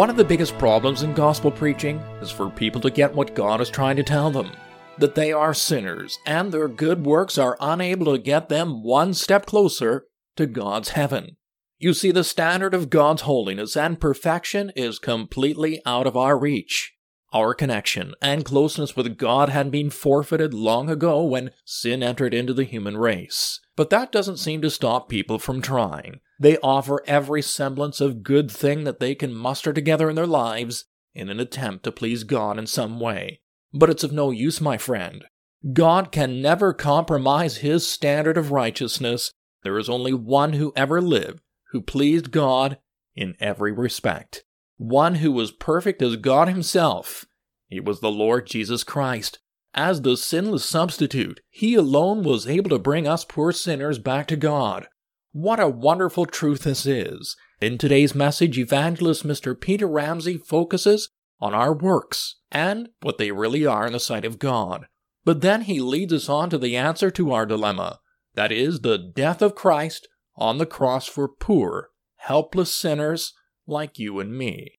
One of the biggest problems in gospel preaching is for people to get what God is trying to tell them that they are sinners and their good works are unable to get them one step closer to God's heaven. You see, the standard of God's holiness and perfection is completely out of our reach. Our connection and closeness with God had been forfeited long ago when sin entered into the human race. But that doesn't seem to stop people from trying. They offer every semblance of good thing that they can muster together in their lives in an attempt to please God in some way. But it's of no use, my friend. God can never compromise his standard of righteousness. There is only one who ever lived who pleased God in every respect. One who was perfect as God himself. He was the Lord Jesus Christ. As the sinless substitute, he alone was able to bring us poor sinners back to God. What a wonderful truth this is. In today's message, evangelist Mr. Peter Ramsey focuses on our works and what they really are in the sight of God. But then he leads us on to the answer to our dilemma that is, the death of Christ on the cross for poor, helpless sinners like you and me.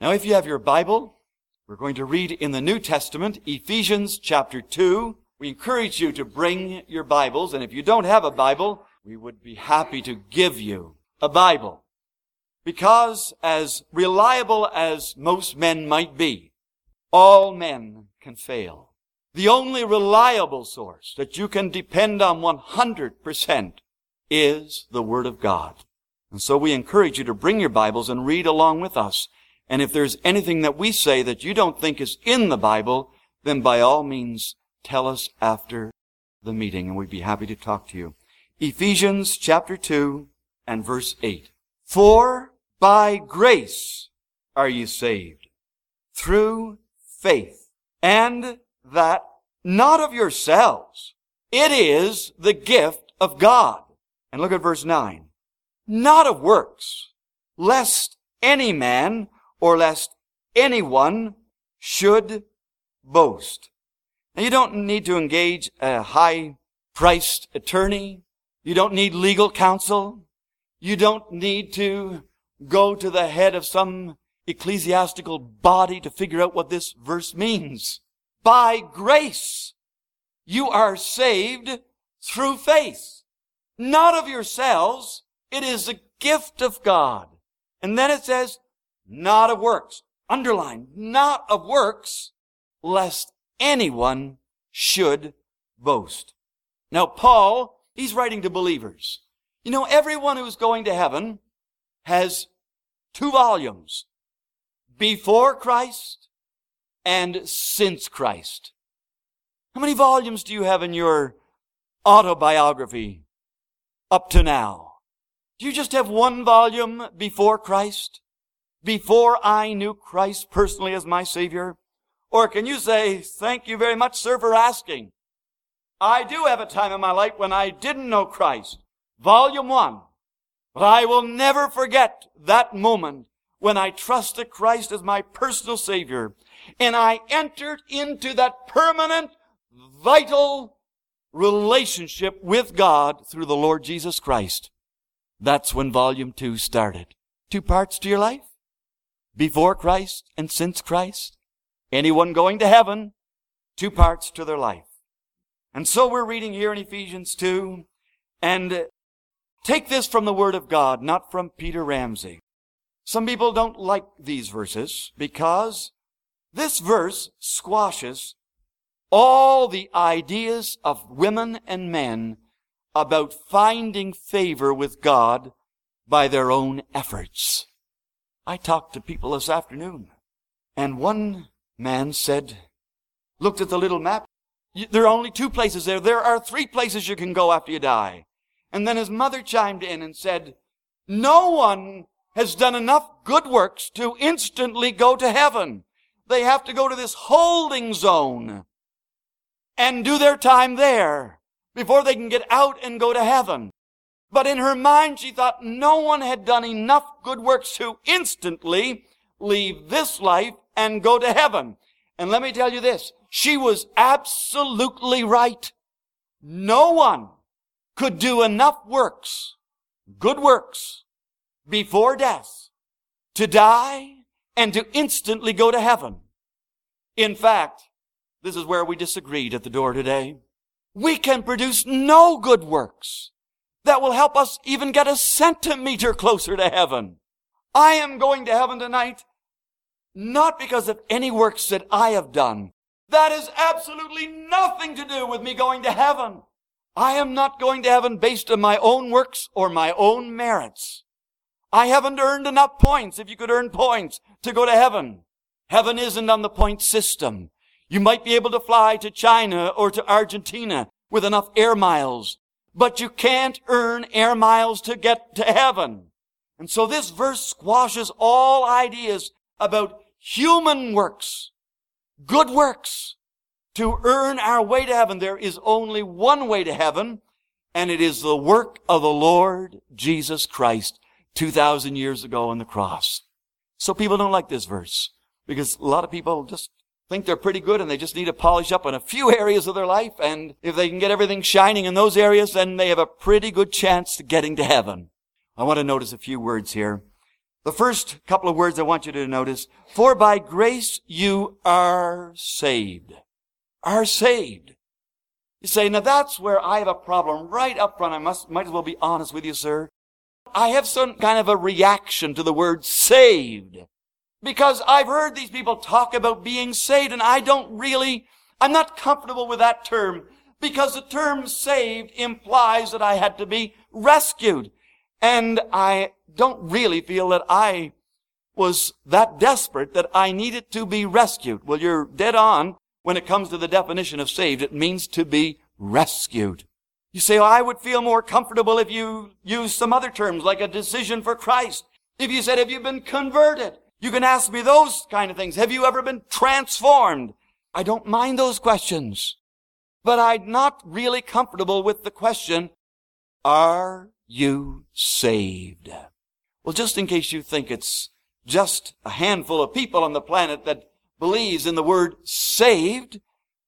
Now, if you have your Bible, we're going to read in the New Testament, Ephesians chapter 2, we encourage you to bring your Bibles, and if you don't have a Bible, we would be happy to give you a Bible. Because as reliable as most men might be, all men can fail. The only reliable source that you can depend on 100% is the Word of God. And so we encourage you to bring your Bibles and read along with us. And if there's anything that we say that you don't think is in the Bible, then by all means tell us after the meeting and we'd be happy to talk to you. Ephesians chapter 2 and verse 8. For by grace are you saved through faith and that not of yourselves. It is the gift of God. And look at verse 9. Not of works, lest any man or lest anyone should boast. Now, you don't need to engage a high priced attorney. You don't need legal counsel. You don't need to go to the head of some ecclesiastical body to figure out what this verse means. By grace, you are saved through faith. Not of yourselves. It is a gift of God. And then it says, not of works. Underline, not of works, lest anyone should boast. Now, Paul, he's writing to believers. You know, everyone who's going to heaven has two volumes. Before Christ and since Christ. How many volumes do you have in your autobiography up to now? Do you just have one volume before Christ? Before I knew Christ personally as my Savior? Or can you say, thank you very much, sir, for asking? I do have a time in my life when I didn't know Christ. Volume one. But I will never forget that moment when I trusted Christ as my personal Savior and I entered into that permanent, vital relationship with God through the Lord Jesus Christ. That's when volume two started. Two parts to your life? Before Christ and since Christ? Anyone going to heaven, two parts to their life. And so we're reading here in Ephesians 2, and take this from the Word of God, not from Peter Ramsey. Some people don't like these verses because this verse squashes all the ideas of women and men about finding favor with God by their own efforts. I talked to people this afternoon, and one man said, looked at the little map. There are only two places there. There are three places you can go after you die. And then his mother chimed in and said, no one has done enough good works to instantly go to heaven. They have to go to this holding zone and do their time there before they can get out and go to heaven. But in her mind, she thought no one had done enough good works to instantly leave this life and go to heaven. And let me tell you this, she was absolutely right. No one could do enough works, good works, before death to die and to instantly go to heaven. In fact, this is where we disagreed at the door today. We can produce no good works that will help us even get a centimeter closer to heaven. I am going to heaven tonight not because of any works that I have done. That has absolutely nothing to do with me going to heaven. I am not going to heaven based on my own works or my own merits. I haven't earned enough points, if you could earn points, to go to heaven. Heaven isn't on the point system. You might be able to fly to China or to Argentina with enough air miles, but you can't earn air miles to get to heaven. And so this verse squashes all ideas about human works, good works. To earn our way to heaven, there is only one way to heaven, and it is the work of the Lord Jesus Christ 2,000 years ago on the cross. So people don't like this verse because a lot of people just think they're pretty good and they just need to polish up in a few areas of their life. And if they can get everything shining in those areas, then they have a pretty good chance to getting to heaven. I want to notice a few words here. The first couple of words I want you to notice, for by grace you are saved. Are saved. You say, now that's where I have a problem right up front. I must, might as well be honest with you, sir. I have some kind of a reaction to the word saved. Because I've heard these people talk about being saved and I don't really, I'm not comfortable with that term because the term saved implies that I had to be rescued. And I don't really feel that I was that desperate that I needed to be rescued. Well, you're dead on when it comes to the definition of saved. It means to be rescued. You say, oh, I would feel more comfortable if you used some other terms like a decision for Christ. If you said, have you been converted? You can ask me those kind of things. Have you ever been transformed? I don't mind those questions. But I'm not really comfortable with the question, are you saved? Well, just in case you think it's just a handful of people on the planet that believes in the word saved,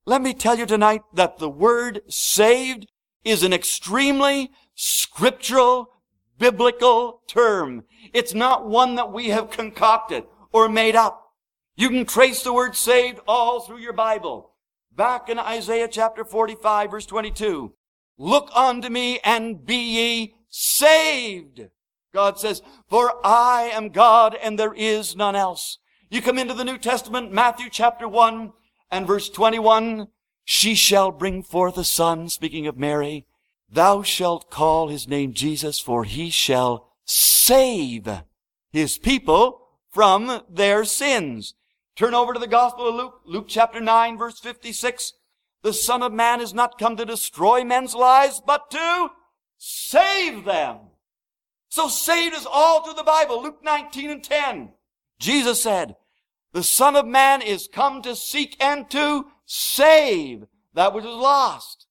let me tell you tonight that the word saved is an extremely scriptural, biblical term. It's not one that we have concocted or made up. You can trace the word saved all through your Bible. Back in Isaiah chapter 45 verse 22. Look unto me and be ye saved. God says, for I am God and there is none else. You come into the New Testament, Matthew chapter 1 and verse 21. She shall bring forth a son, speaking of Mary. Thou shalt call his name Jesus, for he shall save his people from their sins. Turn over to the Gospel of Luke, Luke chapter 9, verse 56. The Son of Man is not come to destroy men's lives, but to save them. So saved is all through the Bible. Luke 19 and 10. Jesus said, the Son of Man is come to seek and to save that which is lost.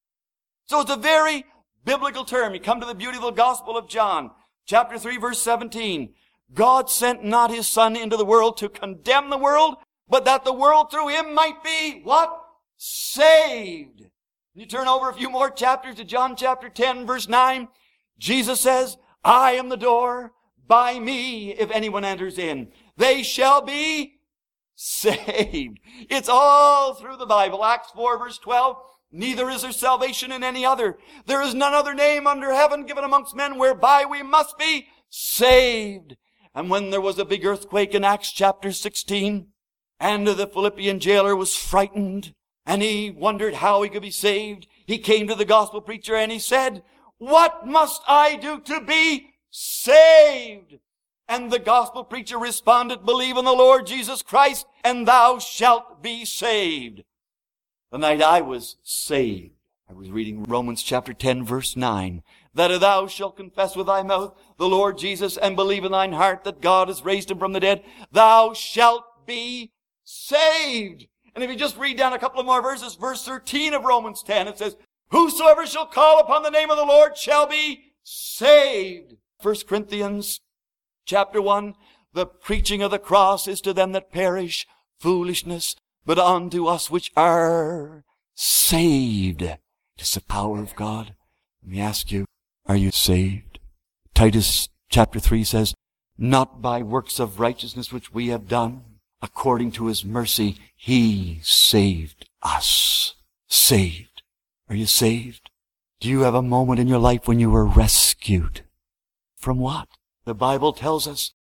So it's a very biblical term. You come to the beautiful Gospel of John, chapter 3, verse 17. God sent not his Son into the world to condemn the world, but that the world through him might be what? Saved. You turn over a few more chapters to John chapter 10, verse 9. Jesus says, I am the door. By me, if anyone enters in, they shall be saved. It's all through the Bible. Acts 4 verse 12. Neither is there salvation in any other. There is none other name under heaven given amongst men whereby we must be saved. And when there was a big earthquake in Acts chapter 16, and the Philippian jailer was frightened, and he wondered how he could be saved, he came to the gospel preacher and he said, What must I do to be saved? And the gospel preacher responded, Believe in the Lord Jesus Christ, and thou shalt be saved. The night I was saved, I was reading Romans chapter 10 verse 9, that if thou shalt confess with thy mouth the Lord Jesus and believe in thine heart that God has raised him from the dead, thou shalt be saved. And if you just read down a couple of more verses, verse 13 of Romans 10, it says, Whosoever shall call upon the name of the Lord shall be saved. 1 Corinthians chapter 1, the preaching of the cross is to them that perish foolishness, but unto us which are saved. It is the power of God. Let me ask you, are you saved? Titus chapter 3 says, Not by works of righteousness which we have done, according to his mercy, he saved us. Saved. Are you saved? Do you have a moment in your life when you were rescued? From what? The Bible tells us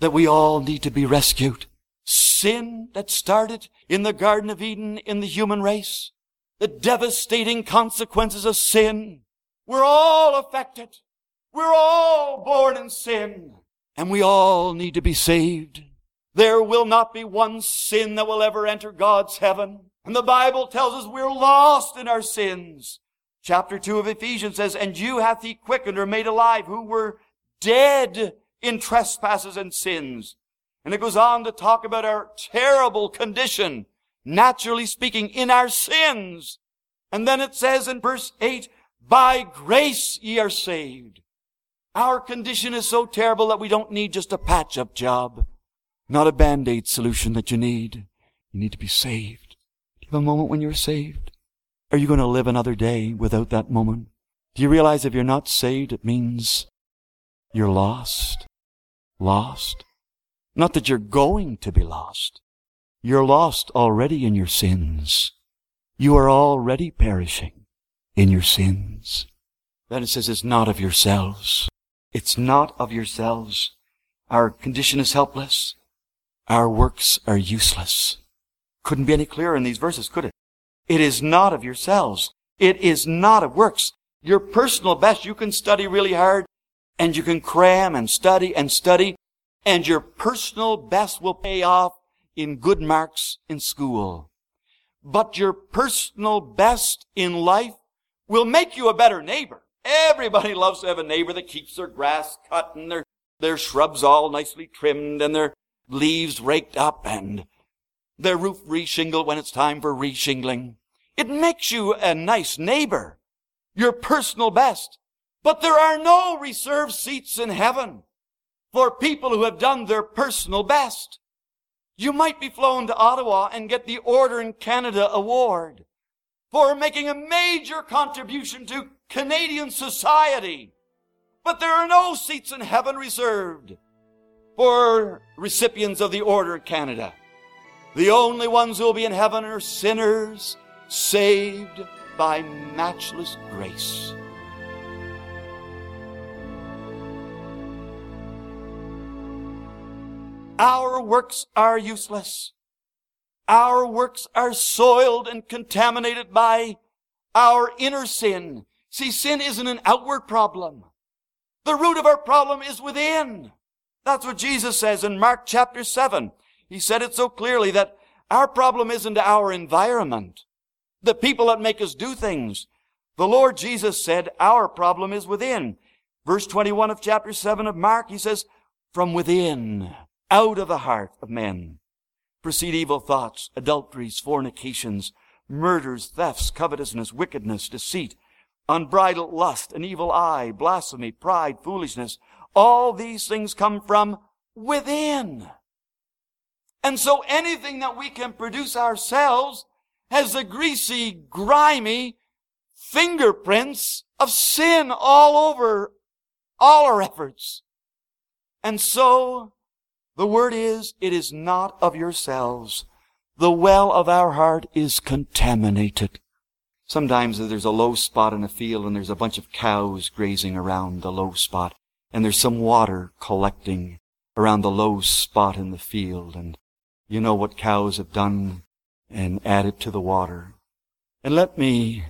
that we all need to be rescued. Sin that started in the Garden of Eden in the human race, the devastating consequences of sin. We're all affected. We're all born in sin. And we all need to be saved. There will not be one sin that will ever enter God's heaven. And the Bible tells us we're lost in our sins. Chapter 2 of Ephesians says, And you hath he quickened or made alive who were dead in trespasses and sins. And it goes on to talk about our terrible condition, naturally speaking, in our sins. And then it says in verse 8, By grace ye are saved. Our condition is so terrible that we don't need just a patch-up job. Not a band-aid solution that you need. You need to be saved. Do you have a moment when you're saved? Are you going to live another day without that moment? Do you realize if you're not saved, it means you're lost? Lost? Not that you're going to be lost. You're lost already in your sins. You are already perishing in your sins. Then it says it's not of yourselves. It's not of yourselves. Our condition is helpless. Our works are useless. Couldn't be any clearer in these verses, could it? It is not of yourselves. It is not of works. Your personal best, you can study really hard and you can cram and study and study and your personal best will pay off in good marks in school. But your personal best in life will make you a better neighbor. Everybody loves to have a neighbor that keeps their grass cut and their, their shrubs all nicely trimmed and their leaves raked up and their roof reshingled when it's time for reshingling. It makes you a nice neighbor, your personal best. But there are no reserved seats in heaven for people who have done their personal best. You might be flown to Ottawa and get the Order in Canada Award for making a major contribution to Canadian society. But there are no seats in heaven reserved for recipients of the Order of Canada. The only ones who will be in heaven are sinners saved by matchless grace. Our works are useless. Our works are soiled and contaminated by our inner sin. See, sin isn't an outward problem. The root of our problem is within. That's what Jesus says in Mark chapter 7. He said it so clearly that our problem isn't our environment, the people that make us do things. The Lord Jesus said our problem is within. Verse 21 of chapter 7 of Mark, he says, from within, out of the heart of men, proceed evil thoughts, adulteries, fornications, murders, thefts, covetousness, wickedness, deceit, unbridled lust, an evil eye, blasphemy, pride, foolishness. All these things come from within. And so anything that we can produce ourselves has the greasy, grimy fingerprints of sin all over all our efforts. And so the word is, it is not of yourselves. The well of our heart is contaminated. Sometimes there's a low spot in a field and there's a bunch of cows grazing around the low spot and there's some water collecting around the low spot in the field, and you know what cows have done and added to the water. And let me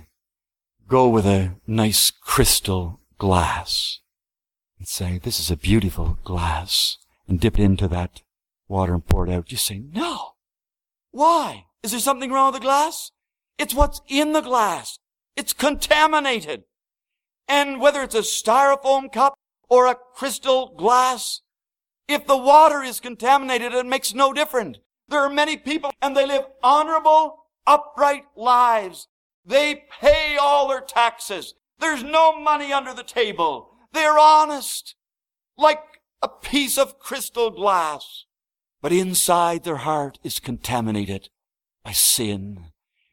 go with a nice crystal glass and say, this is a beautiful glass, and dip it into that water and pour it out. You say, no. Why? Is there something wrong with the glass? It's what's in the glass. It's contaminated. And whether it's a styrofoam cup or a crystal glass, if the water is contaminated, it makes no difference. There are many people and they live honorable, upright lives. They pay all their taxes. There's no money under the table. They're honest, like a piece of crystal glass. But inside their heart is contaminated by sin.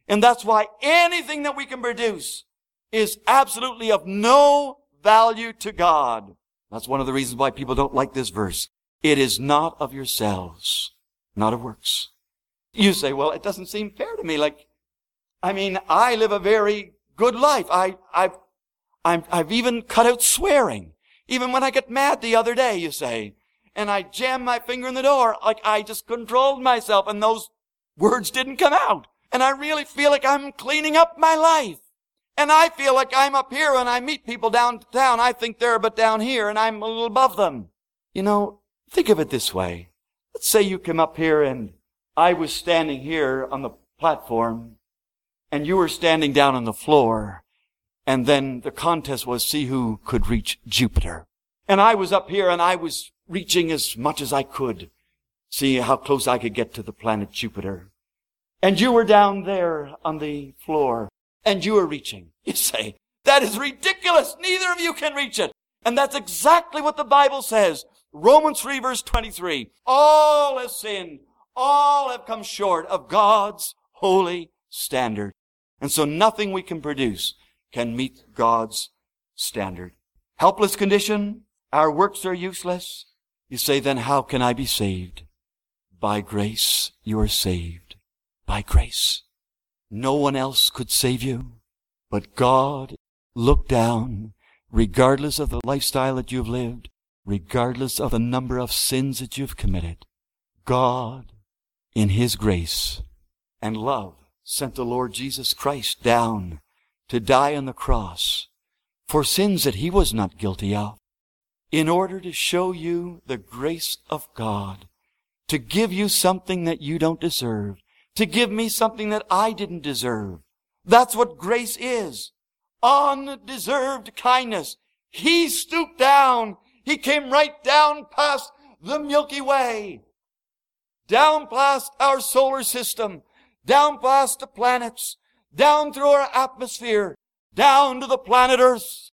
And that's why anything that we can produce is absolutely of no value to God. That's one of the reasons why people don't like this verse. It is not of yourselves, not of works. You say, well, it doesn't seem fair to me. Like, I mean, I live a very good life. I, I've, i have even cut out swearing. Even when I get mad the other day, you say, and I jammed my finger in the door, like I just controlled myself and those words didn't come out. And I really feel like I'm cleaning up my life. And I feel like I'm up here when I meet people downtown. I think they're but down here and I'm a little above them. You know, think of it this way. Let's say you come up here and I was standing here on the platform and you were standing down on the floor. And then the contest was see who could reach Jupiter. And I was up here and I was reaching as much as I could, see how close I could get to the planet Jupiter. And you were down there on the floor and you were reaching. You say, that is ridiculous. Neither of you can reach it. And that's exactly what the Bible says. Romans 3 verse 23. All have sinned. All have come short of God's holy standard. And so nothing we can produce can meet God's standard. Helpless condition. Our works are useless. You say, then how can I be saved? By grace you are saved. By grace. No one else could save you, but God looked down, regardless of the lifestyle that you've lived, regardless of the number of sins that you've committed. God, in His grace and love, sent the Lord Jesus Christ down to die on the cross for sins that He was not guilty of, in order to show you the grace of God, to give you something that you don't deserve, to give me something that I didn't deserve. That's what grace is. Undeserved kindness. He stooped down. He came right down past the Milky Way, down past our solar system, down past the planets, down through our atmosphere, down to the planet Earth.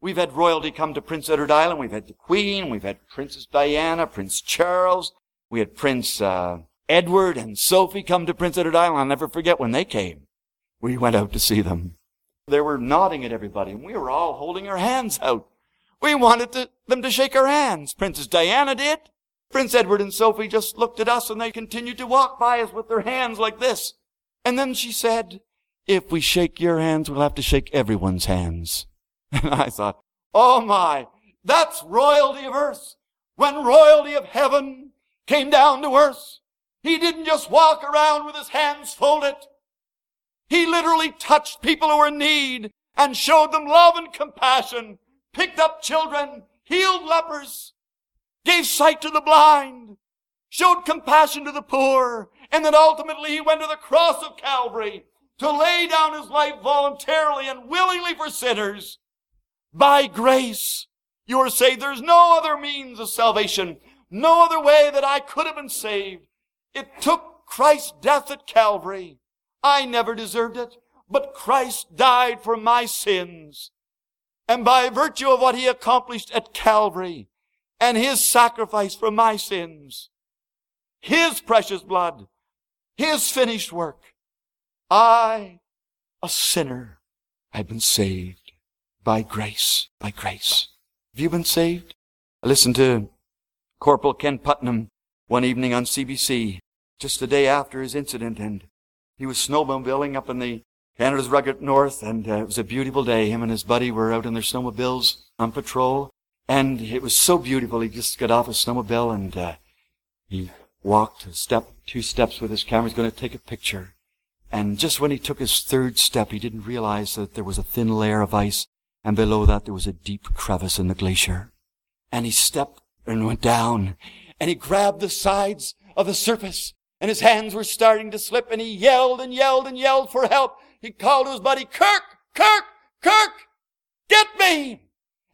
We've had royalty come to Prince Edward Island. We've had the Queen. We've had Princess Diana, Prince Charles. We had Prince uh, Edward and Sophie come to Prince Edward Island. I'll never forget when they came. We went out to see them. They were nodding at everybody, and we were all holding our hands out. We wanted to, them to shake our hands. Princess Diana did. Prince Edward and Sophie just looked at us and they continued to walk by us with their hands like this. And then she said, if we shake your hands, we'll have to shake everyone's hands. And I thought, oh my, that's royalty of earth. When royalty of heaven came down to earth, he didn't just walk around with his hands folded. He literally touched people who were in need and showed them love and compassion, picked up children, healed lepers, gave sight to the blind, showed compassion to the poor, and then ultimately he went to the cross of Calvary to lay down his life voluntarily and willingly for sinners. By grace, you are saved. There's no other means of salvation, no other way that I could have been saved. It took Christ's death at Calvary. I never deserved it, but Christ died for my sins. And by virtue of what he accomplished at Calvary and his sacrifice for my sins, his precious blood, his finished work, I, a sinner, have been saved by grace, by grace. Have you been saved? I listened to Corporal Ken Putnam one evening on CBC, just the day after his incident, and he was snowmobiling up in the Canada's rugged north, and uh, it was a beautiful day. Him and his buddy were out in their snowmobiles on patrol, and it was so beautiful. He just got off his snowmobile and uh, he walked a step, two steps with his camera. He's going to take a picture. And just when he took his third step, he didn't realize that there was a thin layer of ice, and below that there was a deep crevice in the glacier. And he stepped and went down, and he grabbed the sides of the surface and his hands were starting to slip and he yelled and yelled and yelled for help. he called to his buddy, Kirk, Kirk, Kirk, get me!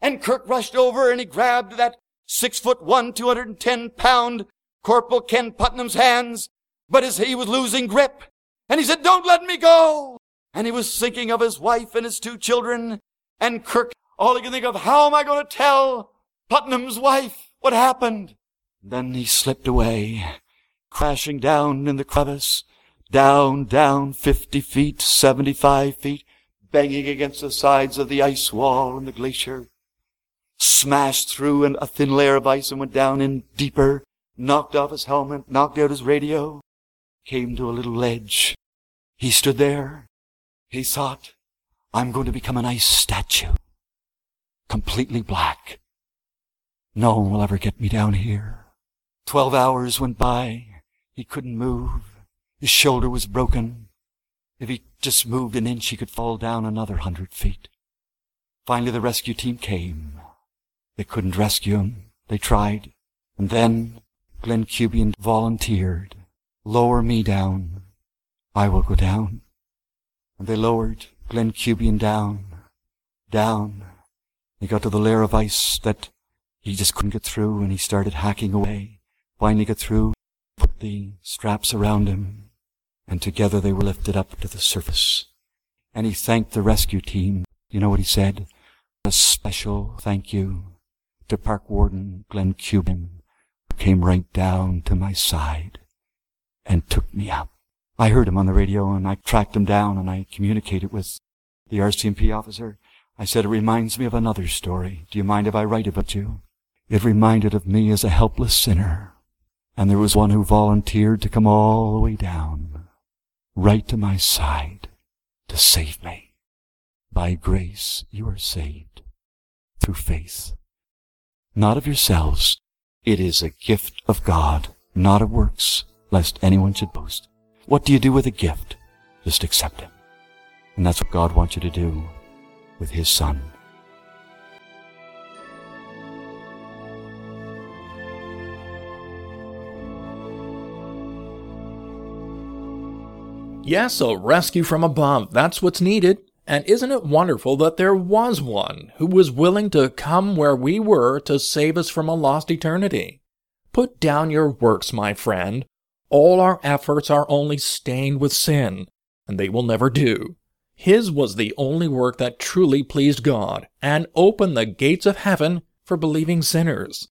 And Kirk rushed over and he grabbed that six foot one, 210 pound Corporal Ken Putnam's hands, but as he was losing grip, and he said, don't let me go! And he was thinking of his wife and his two children, and Kirk, all he could think of, how am I going to tell Putnam's wife what happened? Then he slipped away, crashing down in the crevice, down, down 50 feet, 75 feet, banging against the sides of the ice wall and the glacier, smashed through a thin layer of ice and went down in deeper, knocked off his helmet, knocked out his radio, came to a little ledge. He stood there. He thought, I'm going to become an ice statue, completely black. No one will ever get me down here. Twelve hours went by. He couldn't move. His shoulder was broken. If he just moved an inch, he could fall down another hundred feet. Finally, the rescue team came. They couldn't rescue him. They tried. And then Glenn Cubian volunteered. Lower me down. I will go down. And they lowered Glenn Cubian down. Down. He got to the layer of ice that he just couldn't get through and he started hacking away finally got through, put the straps around him, and together they were lifted up to the surface. And he thanked the rescue team. You know what he said? A special thank you to Park Warden Glenn Cubian, who came right down to my side and took me out. I heard him on the radio and I tracked him down and I communicated with the RCMP officer. I said, it reminds me of another story. Do you mind if I write about you? It reminded of me as a helpless sinner and there was one who volunteered to come all the way down, right to my side, to save me. By grace you are saved, through faith. Not of yourselves, it is a gift of God, not of works, lest anyone should boast. What do you do with a gift? Just accept it. And that's what God wants you to do with His Son. Yes, a rescue from above. That's what's needed. And isn't it wonderful that there was one who was willing to come where we were to save us from a lost eternity? Put down your works, my friend. All our efforts are only stained with sin, and they will never do. His was the only work that truly pleased God and opened the gates of heaven for believing sinners.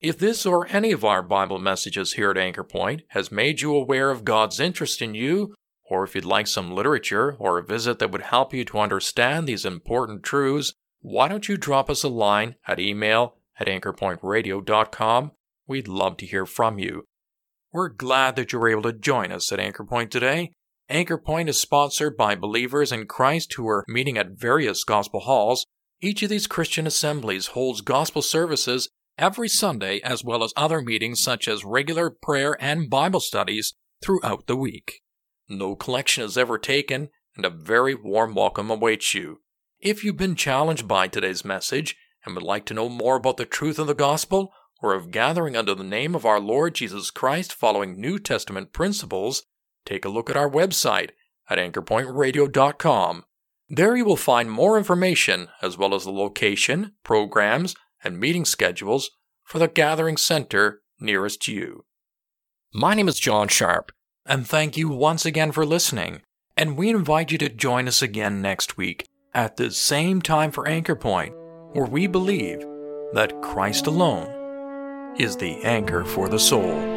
If this or any of our Bible messages here at Anchor Point has made you aware of God's interest in you or if you'd like some literature or a visit that would help you to understand these important truths, why don't you drop us a line at email at anchorpointradio.com? We'd love to hear from you. We're glad that you were able to join us at Anchor Point today. Anchor Point is sponsored by believers in Christ who are meeting at various gospel halls. Each of these Christian assemblies holds gospel services every Sunday as well as other meetings such as regular prayer and Bible studies throughout the week. No collection is ever taken, and a very warm welcome awaits you. If you've been challenged by today's message and would like to know more about the truth of the gospel, or of gathering under the name of our Lord Jesus Christ following New Testament principles, take a look at our website at anchorpointradio.com. There you will find more information as well as the location, programs, and meeting schedules for the gathering center nearest you. My name is John Sharp. And thank you once again for listening. And we invite you to join us again next week at the same time for Anchor Point, where we believe that Christ alone is the anchor for the soul.